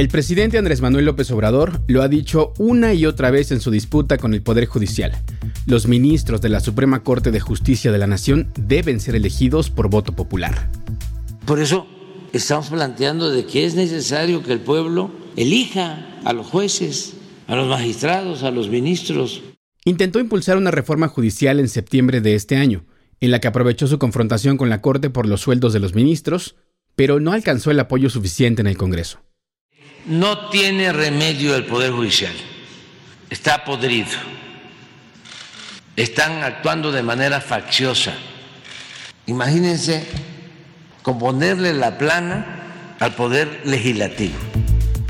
El presidente Andrés Manuel López Obrador lo ha dicho una y otra vez en su disputa con el Poder Judicial. Los ministros de la Suprema Corte de Justicia de la Nación deben ser elegidos por voto popular. Por eso estamos planteando de que es necesario que el pueblo elija a los jueces, a los magistrados, a los ministros. Intentó impulsar una reforma judicial en septiembre de este año, en la que aprovechó su confrontación con la Corte por los sueldos de los ministros, pero no alcanzó el apoyo suficiente en el Congreso. No tiene remedio el Poder Judicial. Está podrido. Están actuando de manera facciosa. Imagínense componerle la plana al Poder Legislativo.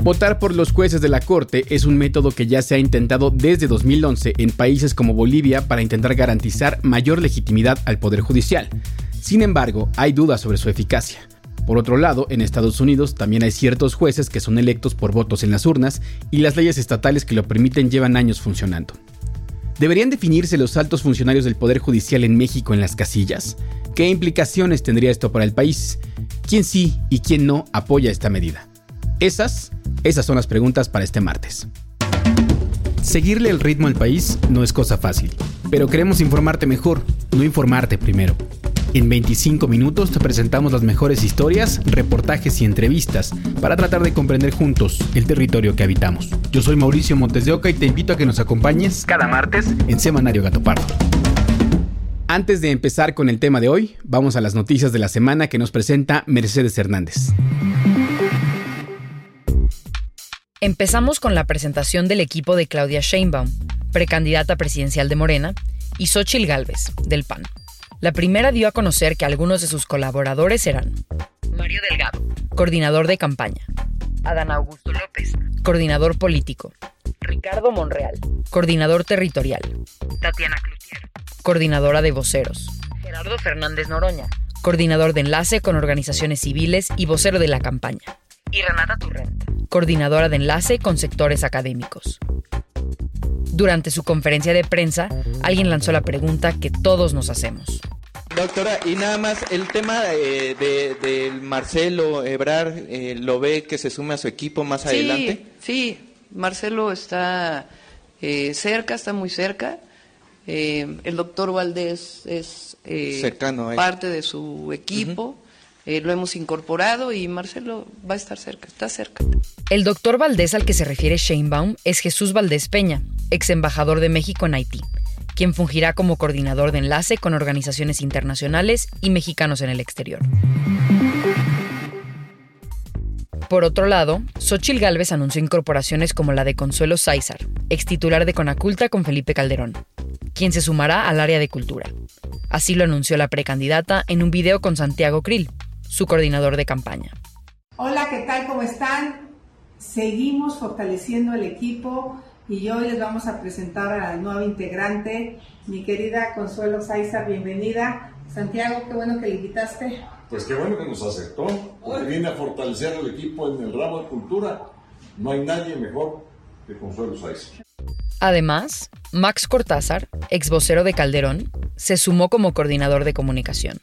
Votar por los jueces de la Corte es un método que ya se ha intentado desde 2011 en países como Bolivia para intentar garantizar mayor legitimidad al Poder Judicial. Sin embargo, hay dudas sobre su eficacia. Por otro lado, en Estados Unidos también hay ciertos jueces que son electos por votos en las urnas y las leyes estatales que lo permiten llevan años funcionando. ¿Deberían definirse los altos funcionarios del Poder Judicial en México en las casillas? ¿Qué implicaciones tendría esto para el país? ¿Quién sí y quién no apoya esta medida? Esas, esas son las preguntas para este martes. Seguirle el ritmo al país no es cosa fácil, pero queremos informarte mejor, no informarte primero. En 25 minutos te presentamos las mejores historias, reportajes y entrevistas para tratar de comprender juntos el territorio que habitamos. Yo soy Mauricio Montes de Oca y te invito a que nos acompañes cada martes en Semanario Gato Pardo. Antes de empezar con el tema de hoy, vamos a las noticias de la semana que nos presenta Mercedes Hernández. Empezamos con la presentación del equipo de Claudia Sheinbaum, precandidata presidencial de Morena, y Xochil Gálvez, del PAN. La primera dio a conocer que algunos de sus colaboradores eran Mario Delgado, coordinador de campaña, Adán Augusto López, coordinador político, Ricardo Monreal, coordinador territorial, Tatiana Cloutier, coordinadora de voceros, Gerardo Fernández Noroña, coordinador de enlace con organizaciones civiles y vocero de la campaña, y Renata Turrent, coordinadora de enlace con sectores académicos. Durante su conferencia de prensa, alguien lanzó la pregunta que todos nos hacemos. Doctora, y nada más, el tema eh, de, Marcelo Ebrar, eh, ¿lo ve que se sume a su equipo más adelante? Sí, Marcelo está eh, cerca, está muy cerca. el doctor Valdés es parte de su equipo. Eh, lo hemos incorporado y Marcelo va a estar cerca, está cerca. El doctor Valdés al que se refiere Sheinbaum es Jesús Valdés Peña, ex embajador de México en Haití, quien fungirá como coordinador de enlace con organizaciones internacionales y mexicanos en el exterior. Por otro lado, Xochil Gálvez anunció incorporaciones como la de Consuelo Sáizar, ex titular de Conaculta con Felipe Calderón, quien se sumará al área de cultura. Así lo anunció la precandidata en un video con Santiago Krill, su coordinador de campaña. Hola, ¿qué tal? ¿Cómo están? Seguimos fortaleciendo el equipo y hoy les vamos a presentar al nuevo integrante, mi querida Consuelo Saiza, bienvenida. Santiago, qué bueno que le invitaste. Pues qué bueno que nos aceptó, porque viene a fortalecer el equipo en el ramo de cultura. No hay nadie mejor Además, Max Cortázar, ex vocero de Calderón, se sumó como coordinador de comunicación.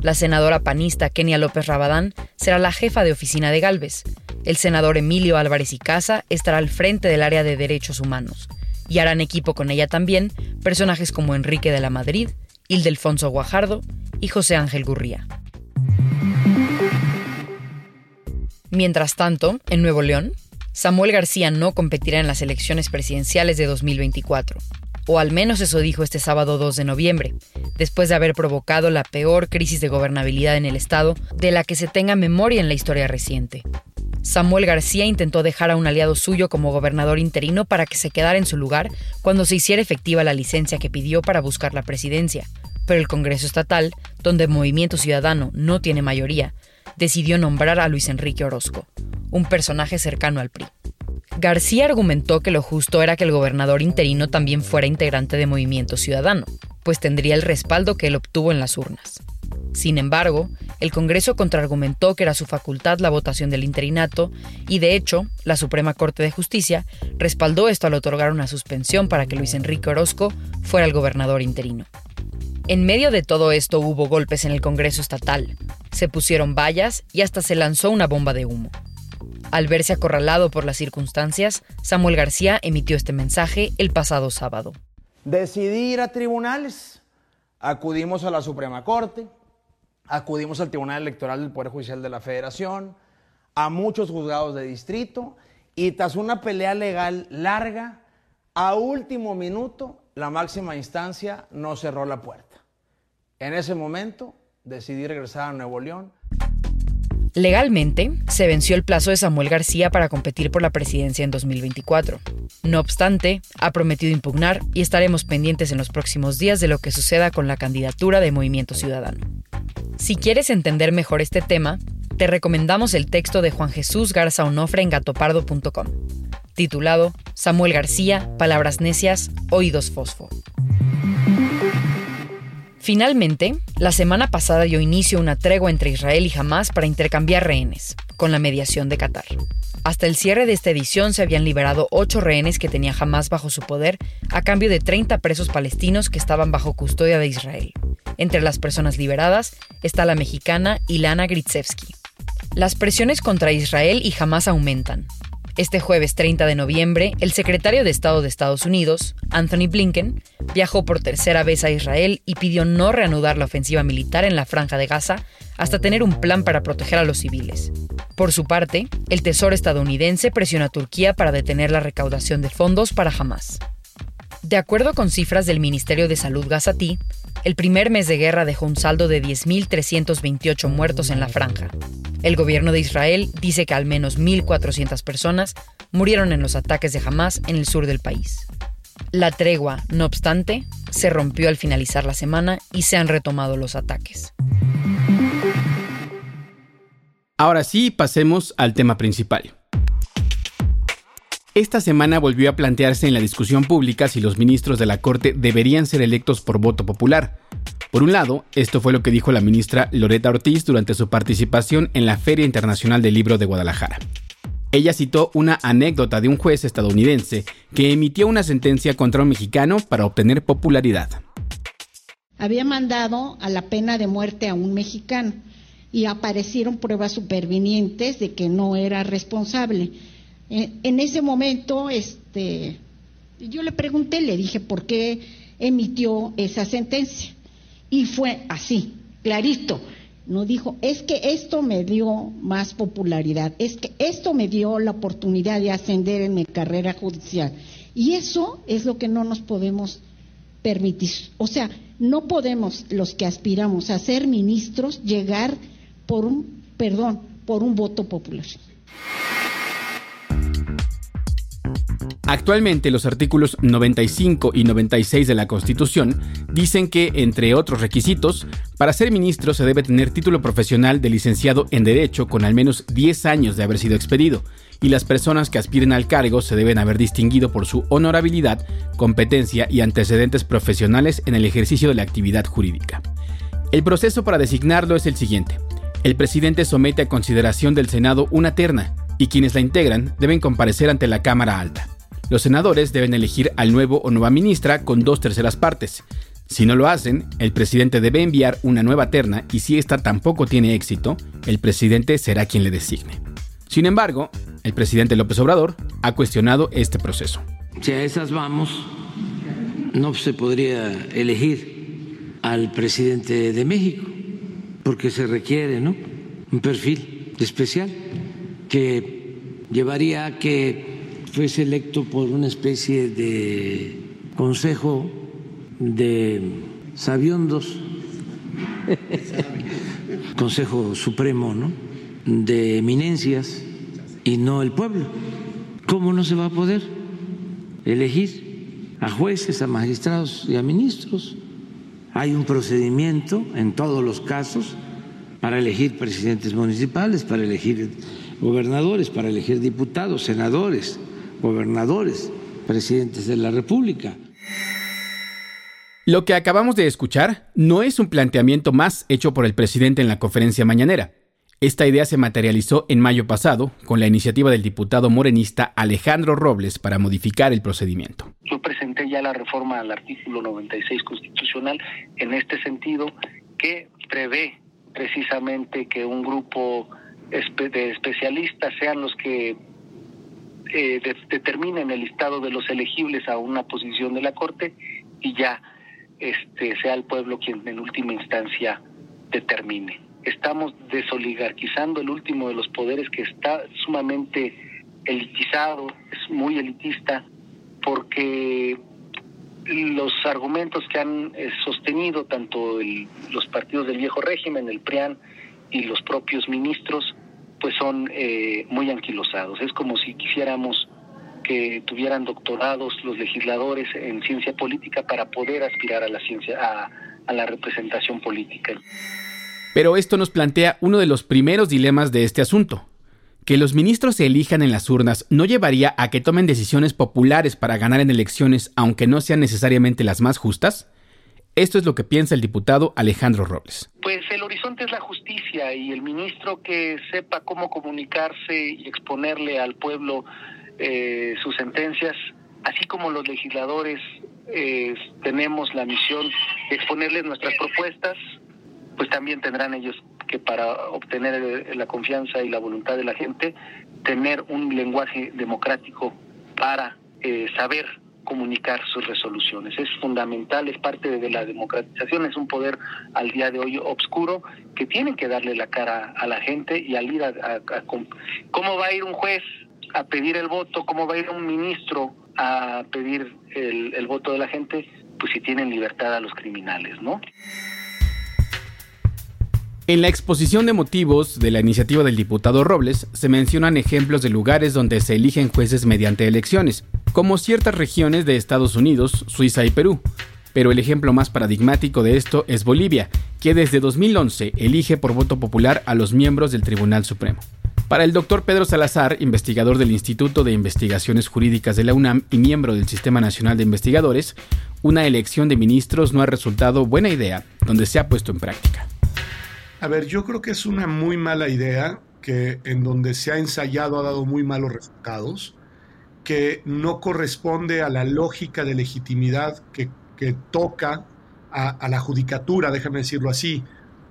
La senadora panista Kenia López Rabadán será la jefa de oficina de Galvez. El senador Emilio Álvarez y Casa estará al frente del área de derechos humanos. Y harán equipo con ella también personajes como Enrique de la Madrid, Ildefonso Guajardo y José Ángel Gurría. Mientras tanto, en Nuevo León, Samuel García no competirá en las elecciones presidenciales de 2024 o al menos eso dijo este sábado 2 de noviembre, después de haber provocado la peor crisis de gobernabilidad en el Estado de la que se tenga memoria en la historia reciente. Samuel García intentó dejar a un aliado suyo como gobernador interino para que se quedara en su lugar cuando se hiciera efectiva la licencia que pidió para buscar la presidencia, Pero el Congreso Estatal, donde Movimiento Ciudadano no tiene mayoría, decidió nombrar a Luis Enrique Orozco, un personaje cercano al PRI. García argumentó que lo justo era que el gobernador interino también fuera integrante de Movimiento Ciudadano, pues tendría el respaldo que él obtuvo en las urnas. Sin embargo, el Congreso contraargumentó que era su facultad la votación del interinato y, de hecho, la Suprema Corte de Justicia respaldó esto al otorgar una suspensión para que Luis Enrique Orozco fuera el gobernador interino. En medio de todo esto hubo golpes en el Congreso estatal, se pusieron vallas y hasta se lanzó una bomba de humo. Al verse acorralado por las circunstancias, Samuel García emitió este mensaje el pasado sábado. Decidí ir a tribunales, acudimos a la Suprema Corte, acudimos al Tribunal Electoral del Poder Judicial de la Federación, a muchos juzgados de distrito y tras una pelea legal larga, a último minuto, la máxima instancia no cerró la puerta. En ese momento decidí regresar a Nuevo León. Legalmente, se venció el plazo de Samuel García para competir por la presidencia en 2024. No obstante, ha prometido impugnar y estaremos pendientes en los próximos días de lo que suceda con la candidatura de Movimiento Ciudadano. Si quieres entender mejor este tema, te recomendamos el texto de Juan Jesús Garza Onofre en gatopardo.com, titulado Samuel García, Palabras Necias, Oídos Fosfo. Finalmente, la semana pasada dio inicio una tregua entre Israel y Hamas para intercambiar rehenes, con la mediación de Qatar. Hasta el cierre de esta edición se habían liberado ocho rehenes que tenía Hamas bajo su poder a cambio de 30 presos palestinos que estaban bajo custodia de Israel. Entre las personas liberadas está la mexicana Ilana Gritsevsky. Las presiones contra Israel y Hamas aumentan. Este jueves 30 de noviembre, el secretario de Estado de Estados Unidos, Anthony Blinken, viajó por tercera vez a Israel y pidió no reanudar la ofensiva militar en la franja de Gaza hasta tener un plan para proteger a los civiles. Por su parte, el Tesoro estadounidense presionó a Turquía para detener la recaudación de fondos para Hamas. De acuerdo con cifras del Ministerio de Salud gazatí, el primer mes de guerra dejó un saldo de 10.328 muertos en la franja. El gobierno de Israel dice que al menos 1.400 personas murieron en los ataques de Hamas en el sur del país. La tregua, no obstante, se rompió al finalizar la semana y se han retomado los ataques. Ahora sí, pasemos al tema principal. Esta semana volvió a plantearse en la discusión pública si los ministros de la Corte deberían ser electos por voto popular. Por un lado, esto fue lo que dijo la ministra Loreta Ortiz durante su participación en la Feria Internacional del Libro de Guadalajara. Ella citó una anécdota de un juez estadounidense que emitió una sentencia contra un mexicano para obtener popularidad. Había mandado a la pena de muerte a un mexicano y aparecieron pruebas supervinientes de que no era responsable en, ese momento, este, yo le pregunté, le dije por qué emitió esa sentencia. Y fue así, clarito. No dijo, es que esto me dio más popularidad, es que esto me dio la oportunidad de ascender en mi carrera judicial. Y eso es lo que no nos podemos permitir. O sea, no podemos los que aspiramos a ser ministros llegar por un, perdón, por un voto popular. Actualmente los artículos 95 y 96 de la Constitución dicen que, entre otros requisitos, para ser ministro se debe tener título profesional de licenciado en Derecho con al menos 10 años de haber sido expedido, y las personas que aspiren al cargo se deben haber distinguido por su honorabilidad, competencia y antecedentes profesionales en el ejercicio de la actividad jurídica. El proceso para designarlo es el siguiente. El presidente somete a consideración del Senado una terna, y quienes la integran deben comparecer ante la Cámara Alta. Los senadores deben elegir al nuevo o nueva ministra con dos terceras partes. Si no lo hacen, el presidente debe enviar una nueva terna y si esta tampoco tiene éxito, el presidente será quien le designe. Sin embargo, el presidente López Obrador ha cuestionado este proceso. Si a esas vamos, no se podría elegir al presidente de México, porque se requiere ¿no? un perfil especial que llevaría a que fuese electo por una especie de consejo de sabiondos, consejo supremo, ¿no? De eminencias y no el pueblo. ¿Cómo no se va a poder elegir a jueces, a magistrados y a ministros hay un procedimiento en todos los casos para elegir presidentes municipales, para elegir gobernadores, para elegir diputados, senadores, gobernadores, presidentes de la República. Lo que acabamos de escuchar no es un planteamiento más hecho por el presidente en la conferencia mañanera. Esta idea se materializó en mayo pasado con la iniciativa del diputado morenista Alejandro Robles para modificar el procedimiento. Yo presenté ya la reforma al artículo 96 constitucional en este sentido que prevé precisamente que un grupo de especialistas sean los que eh, determinen el listado de los elegibles a una posición de la Corte y ya este sea el pueblo quien en última instancia determine. Estamos desoligarquizando el último de los poderes que está sumamente elitizado, es muy elitista, porque los argumentos que han eh, sostenido tanto los partidos del viejo régimen, el PRIAN y los propios ministros, pues son eh, muy anquilosados. Es como si quisiéramos que tuvieran doctorados los legisladores en ciencia política para poder aspirar a la ciencia, a la representación política. Pero esto nos plantea uno de los primeros dilemas de este asunto. Que los ministros se elijan en las urnas no llevaría a que tomen decisiones populares para ganar en elecciones aunque no sean necesariamente las más justas? Esto es lo que piensa el diputado Alejandro Robles. Pues el horizonte es la justicia y el ministro que sepa cómo comunicarse y exponerle al pueblo eh, sus sentencias, así como los legisladores eh, tenemos la misión de exponerles nuestras propuestas, pues también tendrán ellos que para obtener eh, la confianza y la voluntad de la gente, tener un lenguaje democrático para eh, saber comunicar sus resoluciones. Es fundamental, es parte de la democratización, es un poder al día de hoy obscuro que tienen que darle la cara a la gente y al ir a, cómo va a ir un juez a pedir el voto, cómo va a ir un ministro a pedir el, el voto de la gente, pues si tienen libertad a los criminales, ¿no? En la exposición de motivos de la iniciativa del diputado Robles se mencionan ejemplos de lugares donde se eligen jueces mediante elecciones, como ciertas regiones de Estados Unidos, Suiza y Perú. Pero el ejemplo más paradigmático de esto es Bolivia, que desde 2011 elige por voto popular a los miembros del Tribunal Supremo. Para el doctor Pedro Salazar, investigador del Instituto de Investigaciones Jurídicas de la UNAM y miembro del Sistema Nacional de Investigadores, una elección de ministros no ha resultado buena idea donde se ha puesto en práctica. A ver, yo creo que es una muy mala idea que en donde se ha ensayado ha dado muy malos resultados, que no corresponde a la lógica de legitimidad que, toca a, a, la judicatura, déjame decirlo así,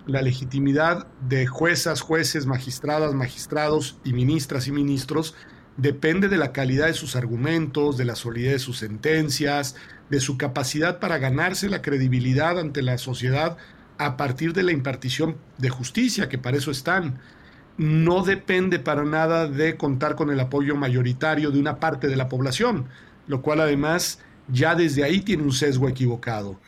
la legitimidad de juezas, jueces, magistradas, magistrados y ministras y ministros depende de la calidad de sus argumentos, de la solidez de sus sentencias, de su capacidad para ganarse la credibilidad ante la sociedad a partir de la impartición de justicia, que para eso están. No depende para nada de contar con el apoyo mayoritario de una parte de la población, lo cual además ya desde ahí tiene un sesgo equivocado.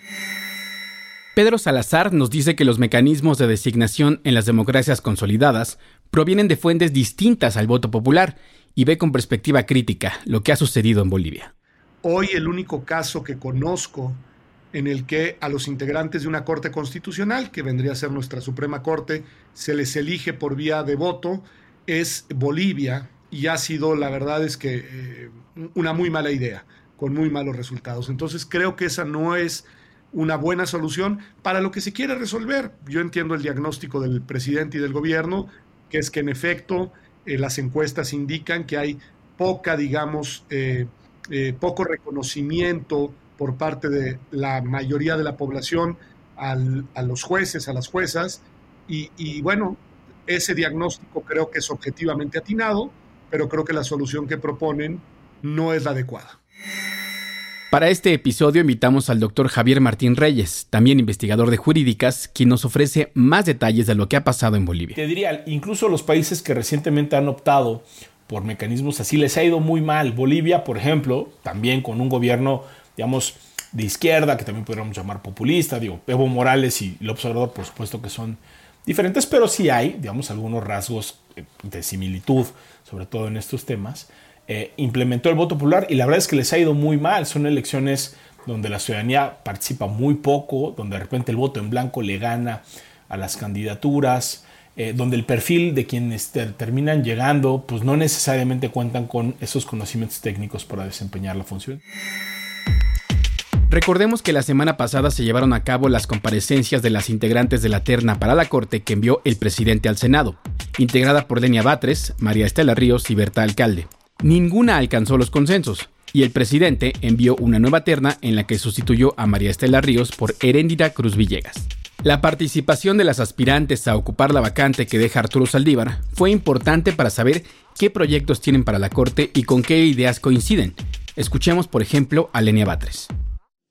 Pedro Salazar nos dice que los mecanismos de designación en las democracias consolidadas provienen de fuentes distintas al voto popular y ve con perspectiva crítica lo que ha sucedido en Bolivia. Hoy el único caso que conozco en el que a los integrantes de una Corte Constitucional, que vendría a ser nuestra Suprema Corte, se les elige por vía de voto, es Bolivia, y ha sido, la verdad es que, eh, una muy mala idea, con muy malos resultados. Entonces creo que esa no es una buena solución para lo que se quiere resolver. Yo entiendo el diagnóstico del presidente y del gobierno, que es que en efecto eh, las encuestas indican que hay poca, digamos, eh, poco reconocimiento por parte de la mayoría de la población a los jueces, a las juezas, y, bueno, ese diagnóstico creo que es objetivamente atinado, pero creo que la solución que proponen no es la adecuada. Para este episodio invitamos al doctor Javier Martín Reyes, también investigador de jurídicas, quien nos ofrece más detalles de lo que ha pasado en Bolivia. Te diría, incluso los países que recientemente han optado por mecanismos así les ha ido muy mal. Bolivia, por ejemplo, también con un gobierno digamos, de izquierda, que también podríamos llamar populista, digo, Evo Morales y el observador, por supuesto que son diferentes, pero sí hay, digamos, algunos rasgos eh, de similitud, sobre todo en estos temas. Eh, implementó el voto popular y la verdad es que les ha ido muy mal. Son elecciones donde la ciudadanía participa muy poco, donde de repente el voto en blanco le gana a las candidaturas, eh, donde el perfil de quienes terminan llegando, pues no necesariamente cuentan con esos conocimientos técnicos para desempeñar la función. Recordemos que la semana pasada se llevaron a cabo las comparecencias de las integrantes de la terna para la Corte que envió el presidente al Senado, integrada por Lenia Batres, María Estela Ríos y Berta Alcalde. Ninguna alcanzó los consensos, y el presidente envió una nueva terna en la que sustituyó a María Estela Ríos por Heréndira Cruz Villegas. La participación de las aspirantes a ocupar la vacante que deja Arturo Saldívar fue importante para saber qué proyectos tienen para la Corte y con qué ideas coinciden. Escuchemos, por ejemplo, a Lenia Batres.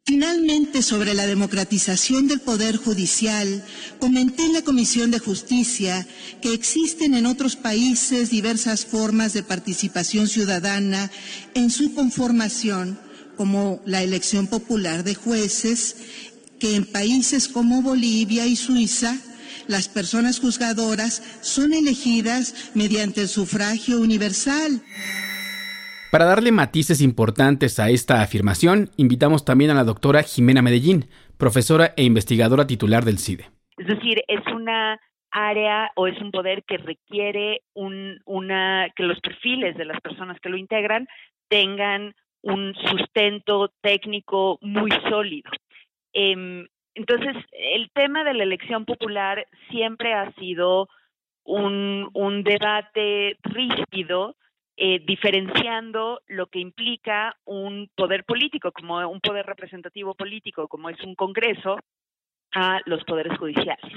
Finalmente, sobre la democratización del Poder Judicial, comenté en la Comisión de Justicia que existen en otros países diversas formas de participación ciudadana en su conformación, como la elección popular de jueces, que en países como Bolivia y Suiza, las personas juzgadoras son elegidas mediante el sufragio universal. Para darle matices importantes a esta afirmación, invitamos también a la doctora Jimena Medellín, profesora e investigadora titular del CIDE. Es decir, es una área o es un poder que requiere una, que los perfiles de las personas que lo integran tengan un sustento técnico muy sólido. Em, entonces, el tema de la elección popular siempre ha sido un, un debate ríspido eh, diferenciando lo que implica un poder político, como un poder representativo político, como es un Congreso, a los poderes judiciales.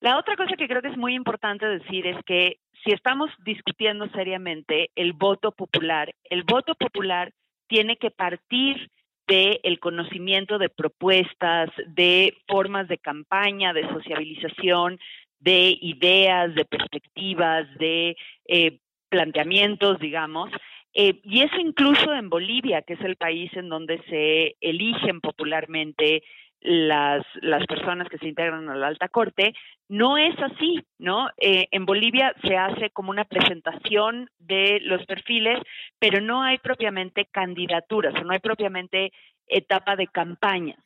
La otra cosa que creo que es muy importante decir es que si estamos discutiendo seriamente el voto popular, el voto popular tiene que partir del el conocimiento de propuestas, de formas de campaña, de sociabilización, de ideas, de perspectivas, de eh, planteamientos, digamos, eh, y eso incluso en Bolivia, que es el país en donde se eligen popularmente las, las personas que se integran a la alta corte, no es así, ¿no? Eh, en Bolivia se hace como una presentación de los perfiles, pero no hay propiamente candidaturas, o no hay propiamente etapa de campaña.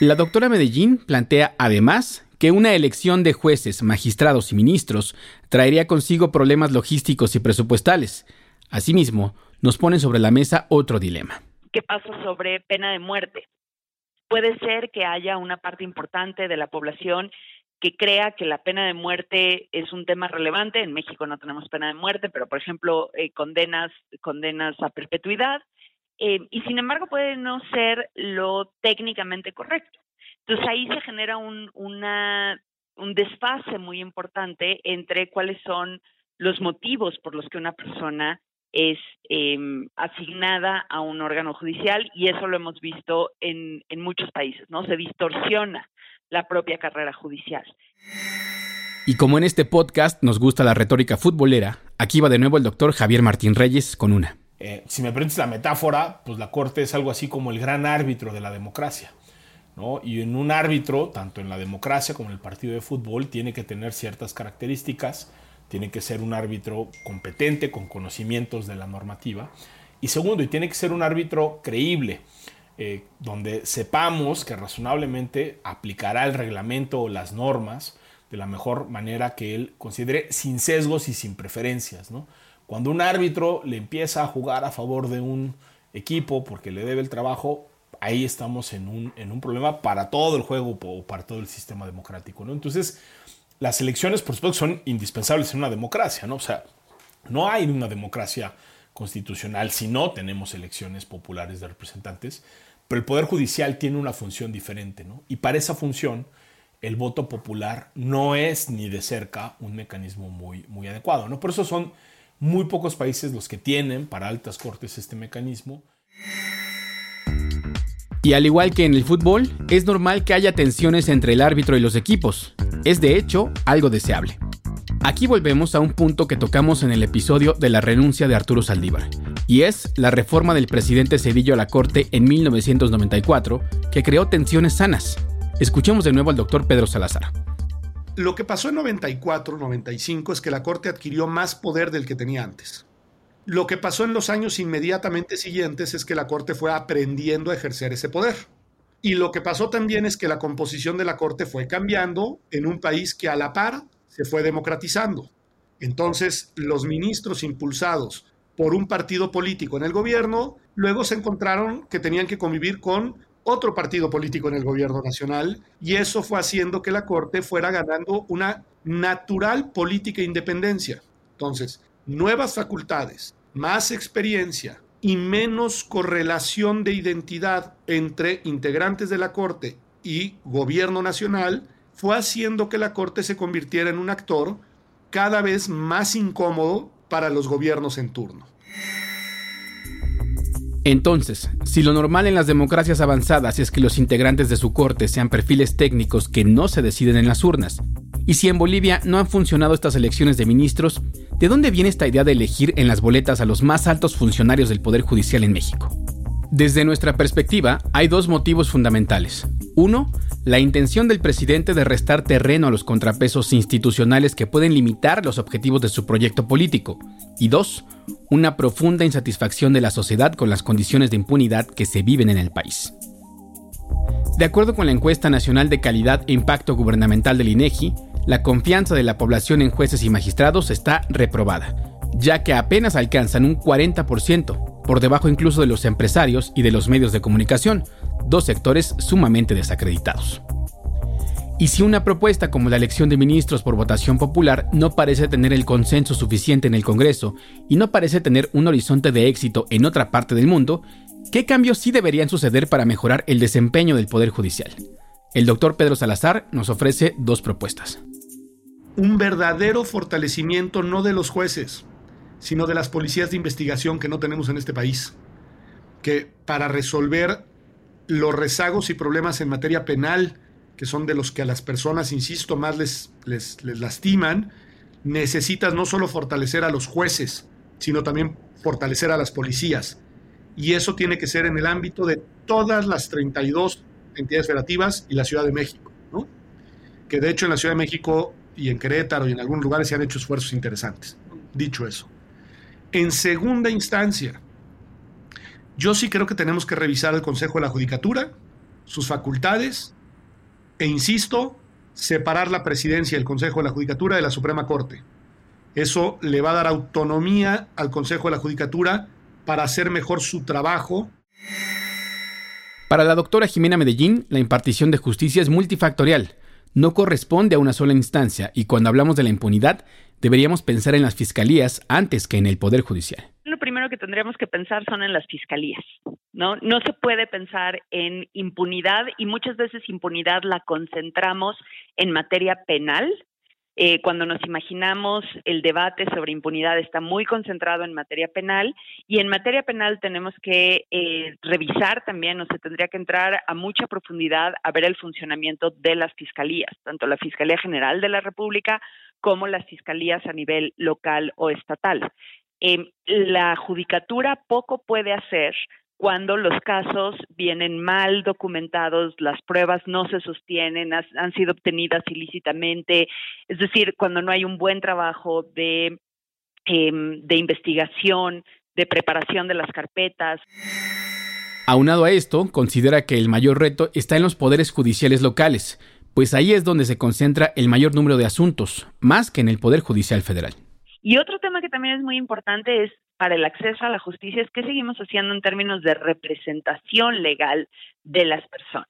La doctora Medellín plantea además que una elección de jueces, magistrados y ministros traería consigo problemas logísticos y presupuestales. Asimismo, nos pone sobre la mesa otro dilema. ¿Qué pasa sobre pena de muerte? Puede ser que haya una parte importante de la población que crea que la pena de muerte es un tema relevante. En México no tenemos pena de muerte, pero por ejemplo, eh, condenas, condenas a perpetuidad. Eh, y sin embargo puede no ser lo técnicamente correcto. Entonces ahí se genera un, una, un desfase muy importante entre cuáles son los motivos por los que una persona es em, asignada a un órgano judicial y eso lo hemos visto en, en muchos países, ¿no? Se distorsiona la propia carrera judicial. Y como en este podcast nos gusta la retórica futbolera, aquí va de nuevo el doctor Javier Martín Reyes con una. Eh, si me permites la metáfora, pues la Corte es algo así como el gran árbitro de la democracia. Y en un árbitro, tanto en la democracia como en el partido de fútbol, tiene que tener ciertas características, tiene que ser un árbitro competente, con conocimientos de la normativa. Y segundo, y tiene que ser un árbitro creíble, eh, donde sepamos que razonablemente aplicará el reglamento o las normas de la mejor manera que él considere, sin sesgos y sin preferencias. Cuando un árbitro le empieza a jugar a favor de un equipo porque le debe el trabajo, ahí estamos en un, en un problema para todo el juego o para todo el sistema democrático. ¿no? Entonces, las elecciones, por supuesto, son indispensables en una democracia. ¿no? O sea, no hay una democracia constitucional si no tenemos elecciones populares de representantes, pero el Poder Judicial tiene una función diferente. ¿no? Y para esa función, el voto popular no es ni de cerca un mecanismo muy, muy adecuado. ¿no? Por eso son muy pocos países los que tienen para altas cortes este mecanismo. Y al igual que en el fútbol, es normal que haya tensiones entre el árbitro y los equipos. Es de hecho algo deseable. Aquí volvemos a un punto que tocamos en el episodio de la renuncia de Arturo Saldívar, y es la reforma del presidente Cedillo a la Corte en 1994, que creó tensiones sanas. Escuchemos de nuevo al doctor Pedro Salazar. Lo que pasó en 94, 95 es que la Corte adquirió más poder del que tenía antes. Lo que pasó en los años inmediatamente siguientes es que la Corte fue aprendiendo a ejercer ese poder. Y lo que pasó también es que la composición de la Corte fue cambiando en un país que a la par se fue democratizando. Entonces, los ministros impulsados por un partido político en el gobierno, luego se encontraron que tenían que convivir con otro partido político en el gobierno nacional y eso fue haciendo que la Corte fuera ganando una natural política independencia. Entonces, nuevas facultades, más experiencia y menos correlación de identidad entre integrantes de la Corte y gobierno nacional fue haciendo que la Corte se convirtiera en un actor cada vez más incómodo para los gobiernos en turno. Entonces, si lo normal en las democracias avanzadas es que los integrantes de su corte sean perfiles técnicos que no se deciden en las urnas, y si en Bolivia no han funcionado estas elecciones de ministros, ¿de dónde viene esta idea de elegir en las boletas a los más altos funcionarios del Poder Judicial en México? Desde nuestra perspectiva, hay dos motivos fundamentales. Uno, la intención del presidente de restar terreno a los contrapesos institucionales que pueden limitar los objetivos de su proyecto político. Y dos, una profunda insatisfacción de la sociedad con las condiciones de impunidad que se viven en el país. De acuerdo con la encuesta nacional de calidad e impacto gubernamental del INEGI, la confianza de la población en jueces y magistrados está reprobada, ya que apenas alcanzan un 40%, por debajo incluso de los empresarios y de los medios de comunicación, dos sectores sumamente desacreditados. Y si una propuesta como la elección de ministros por votación popular no parece tener el consenso suficiente en el Congreso y no parece tener un horizonte de éxito en otra parte del mundo, ¿qué cambios sí deberían suceder para mejorar el desempeño del Poder Judicial? El doctor Pedro Salazar nos ofrece dos propuestas. Un verdadero fortalecimiento no de los jueces, sino de las policías de investigación que no tenemos en este país, que para resolver los rezagos y problemas en materia penal, que son de los que a las personas, insisto, más les, les, lastiman, necesitas no solo fortalecer a los jueces, sino también fortalecer a las policías. Y eso tiene que ser en el ámbito de todas las 32 entidades federativas y la Ciudad de México, ¿no? Que de hecho en la Ciudad de México y en Querétaro y en algunos lugares se han hecho esfuerzos interesantes. Dicho eso. En segunda instancia, yo sí creo que tenemos que revisar el Consejo de la Judicatura, sus facultades, e insisto, separar la presidencia del Consejo de la Judicatura de la Suprema Corte. Eso le va a dar autonomía al Consejo de la Judicatura para hacer mejor su trabajo. Para la doctora Jimena Medellín, la impartición de justicia es multifactorial. No corresponde a una sola instancia y cuando hablamos de la impunidad, deberíamos pensar en las fiscalías antes que en el Poder Judicial lo primero que tendríamos que pensar son en las fiscalías, ¿no? No se puede pensar en impunidad y muchas veces impunidad la concentramos en materia penal. Eh, cuando nos imaginamos el debate sobre impunidad está muy concentrado en materia penal y en materia penal tenemos que eh, revisar también, o se tendría que entrar a mucha profundidad a ver el funcionamiento de las fiscalías, tanto la Fiscalía General de la República como las fiscalías a nivel local o estatal. Em, la judicatura poco puede hacer cuando los casos vienen mal documentados, las pruebas no se sostienen, han sido obtenidas ilícitamente, es decir, cuando no hay un buen trabajo de, em, de investigación, de preparación de las carpetas. Aunado a esto, considera que el mayor reto está en los poderes judiciales locales, pues ahí es donde se concentra el mayor número de asuntos, más que en el Poder Judicial Federal. Y otro tema que también es muy importante es para el acceso a la justicia es qué seguimos haciendo en términos de representación legal de las personas.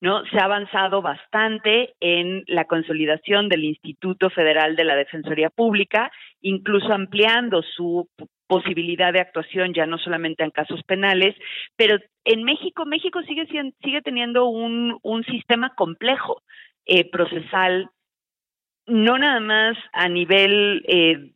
¿no? Se ha avanzado bastante en la consolidación del Instituto Federal de la Defensoría Pública, incluso ampliando su posibilidad de actuación ya no solamente en casos penales, pero en México, México sigue, sigue teniendo un, un sistema complejo eh, procesal no nada más a nivel, eh,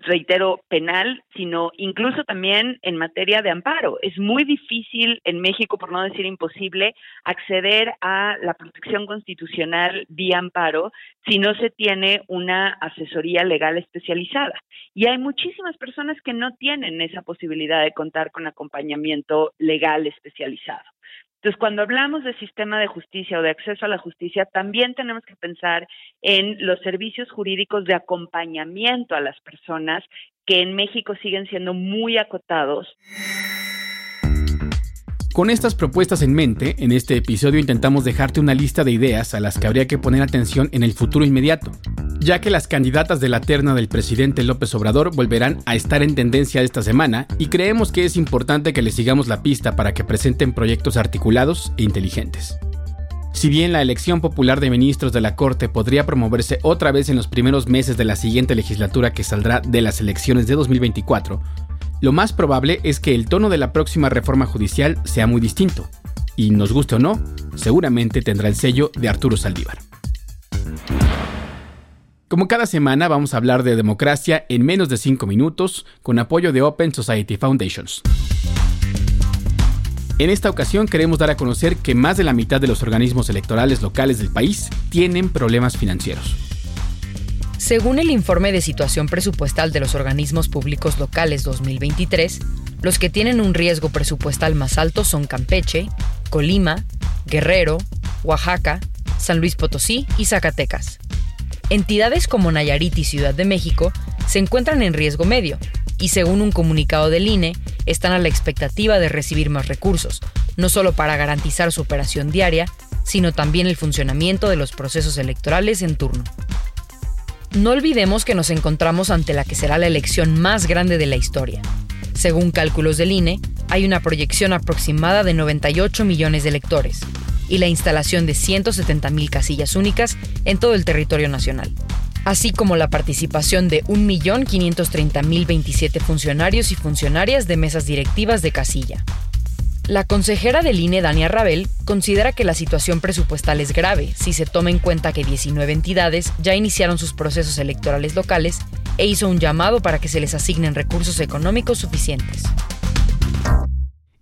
reitero, penal, sino incluso también en materia de amparo. Es muy difícil en México, por no decir imposible, acceder a la protección constitucional vía amparo si no se tiene una asesoría legal especializada. Y hay muchísimas personas que no tienen esa posibilidad de contar con acompañamiento legal especializado. Entonces, cuando hablamos de sistema de justicia o de acceso a la justicia, también tenemos que pensar en los servicios jurídicos de acompañamiento a las personas que en México siguen siendo muy acotados. Con estas propuestas en mente, en este episodio intentamos dejarte una lista de ideas a las que habría que poner atención en el futuro inmediato, ya que las candidatas de la terna del presidente López Obrador volverán a estar en tendencia esta semana y creemos que es importante que les sigamos la pista para que presenten proyectos articulados e inteligentes. Si bien la elección popular de ministros de la Corte podría promoverse otra vez en los primeros meses de la siguiente legislatura que saldrá de las elecciones de 2024, lo más probable es que el tono de la próxima reforma judicial sea muy distinto, y nos guste o no, seguramente tendrá el sello de Arturo Saldívar. Como cada semana vamos a hablar de democracia en menos de 5 minutos con apoyo de Open Society Foundations. En esta ocasión queremos dar a conocer que más de la mitad de los organismos electorales locales del país tienen problemas financieros. Según el informe de situación presupuestal de los organismos públicos locales 2023, los que tienen un riesgo presupuestal más alto son Campeche, Colima, Guerrero, Oaxaca, San Luis Potosí y Zacatecas. Entidades como Nayarit y Ciudad de México se encuentran en riesgo medio y según un comunicado del INE, están a la expectativa de recibir más recursos, no solo para garantizar su operación diaria, sino también el funcionamiento de los procesos electorales en turno. No olvidemos que nos encontramos ante la que será la elección más grande de la historia. Según cálculos del INE, hay una proyección aproximada de 98 millones de electores y la instalación de 170.000 casillas únicas en todo el territorio nacional, así como la participación de 1.530.027 funcionarios y funcionarias de mesas directivas de casilla. La consejera del INE, Dania Rabel, considera que la situación presupuestal es grave si se toma en cuenta que 19 entidades ya iniciaron sus procesos electorales locales e hizo un llamado para que se les asignen recursos económicos suficientes.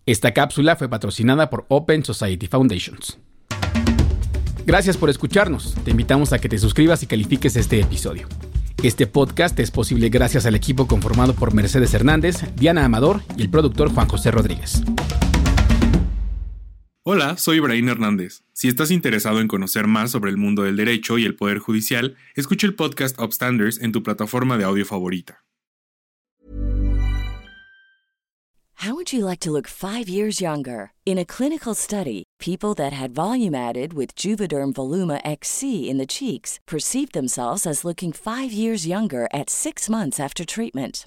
Esta cápsula fue patrocinada por Open Society Foundations. Gracias por escucharnos. Te invitamos a que te suscribas y califiques este episodio. Este podcast es posible gracias al equipo conformado por Mercedes Hernández, Diana Amador y el productor Juan José Rodríguez. Hola, soy Ibrahim Hernández. Si estás interesado en conocer más sobre el mundo del derecho y el poder judicial, escucha el podcast Upstanders en tu plataforma de audio favorita. How would you like to look 5 years younger? In a clinical study, people that had volume added with Juvederm Voluma XC in the cheeks perceived themselves as looking 5 years younger at 6 months after treatment.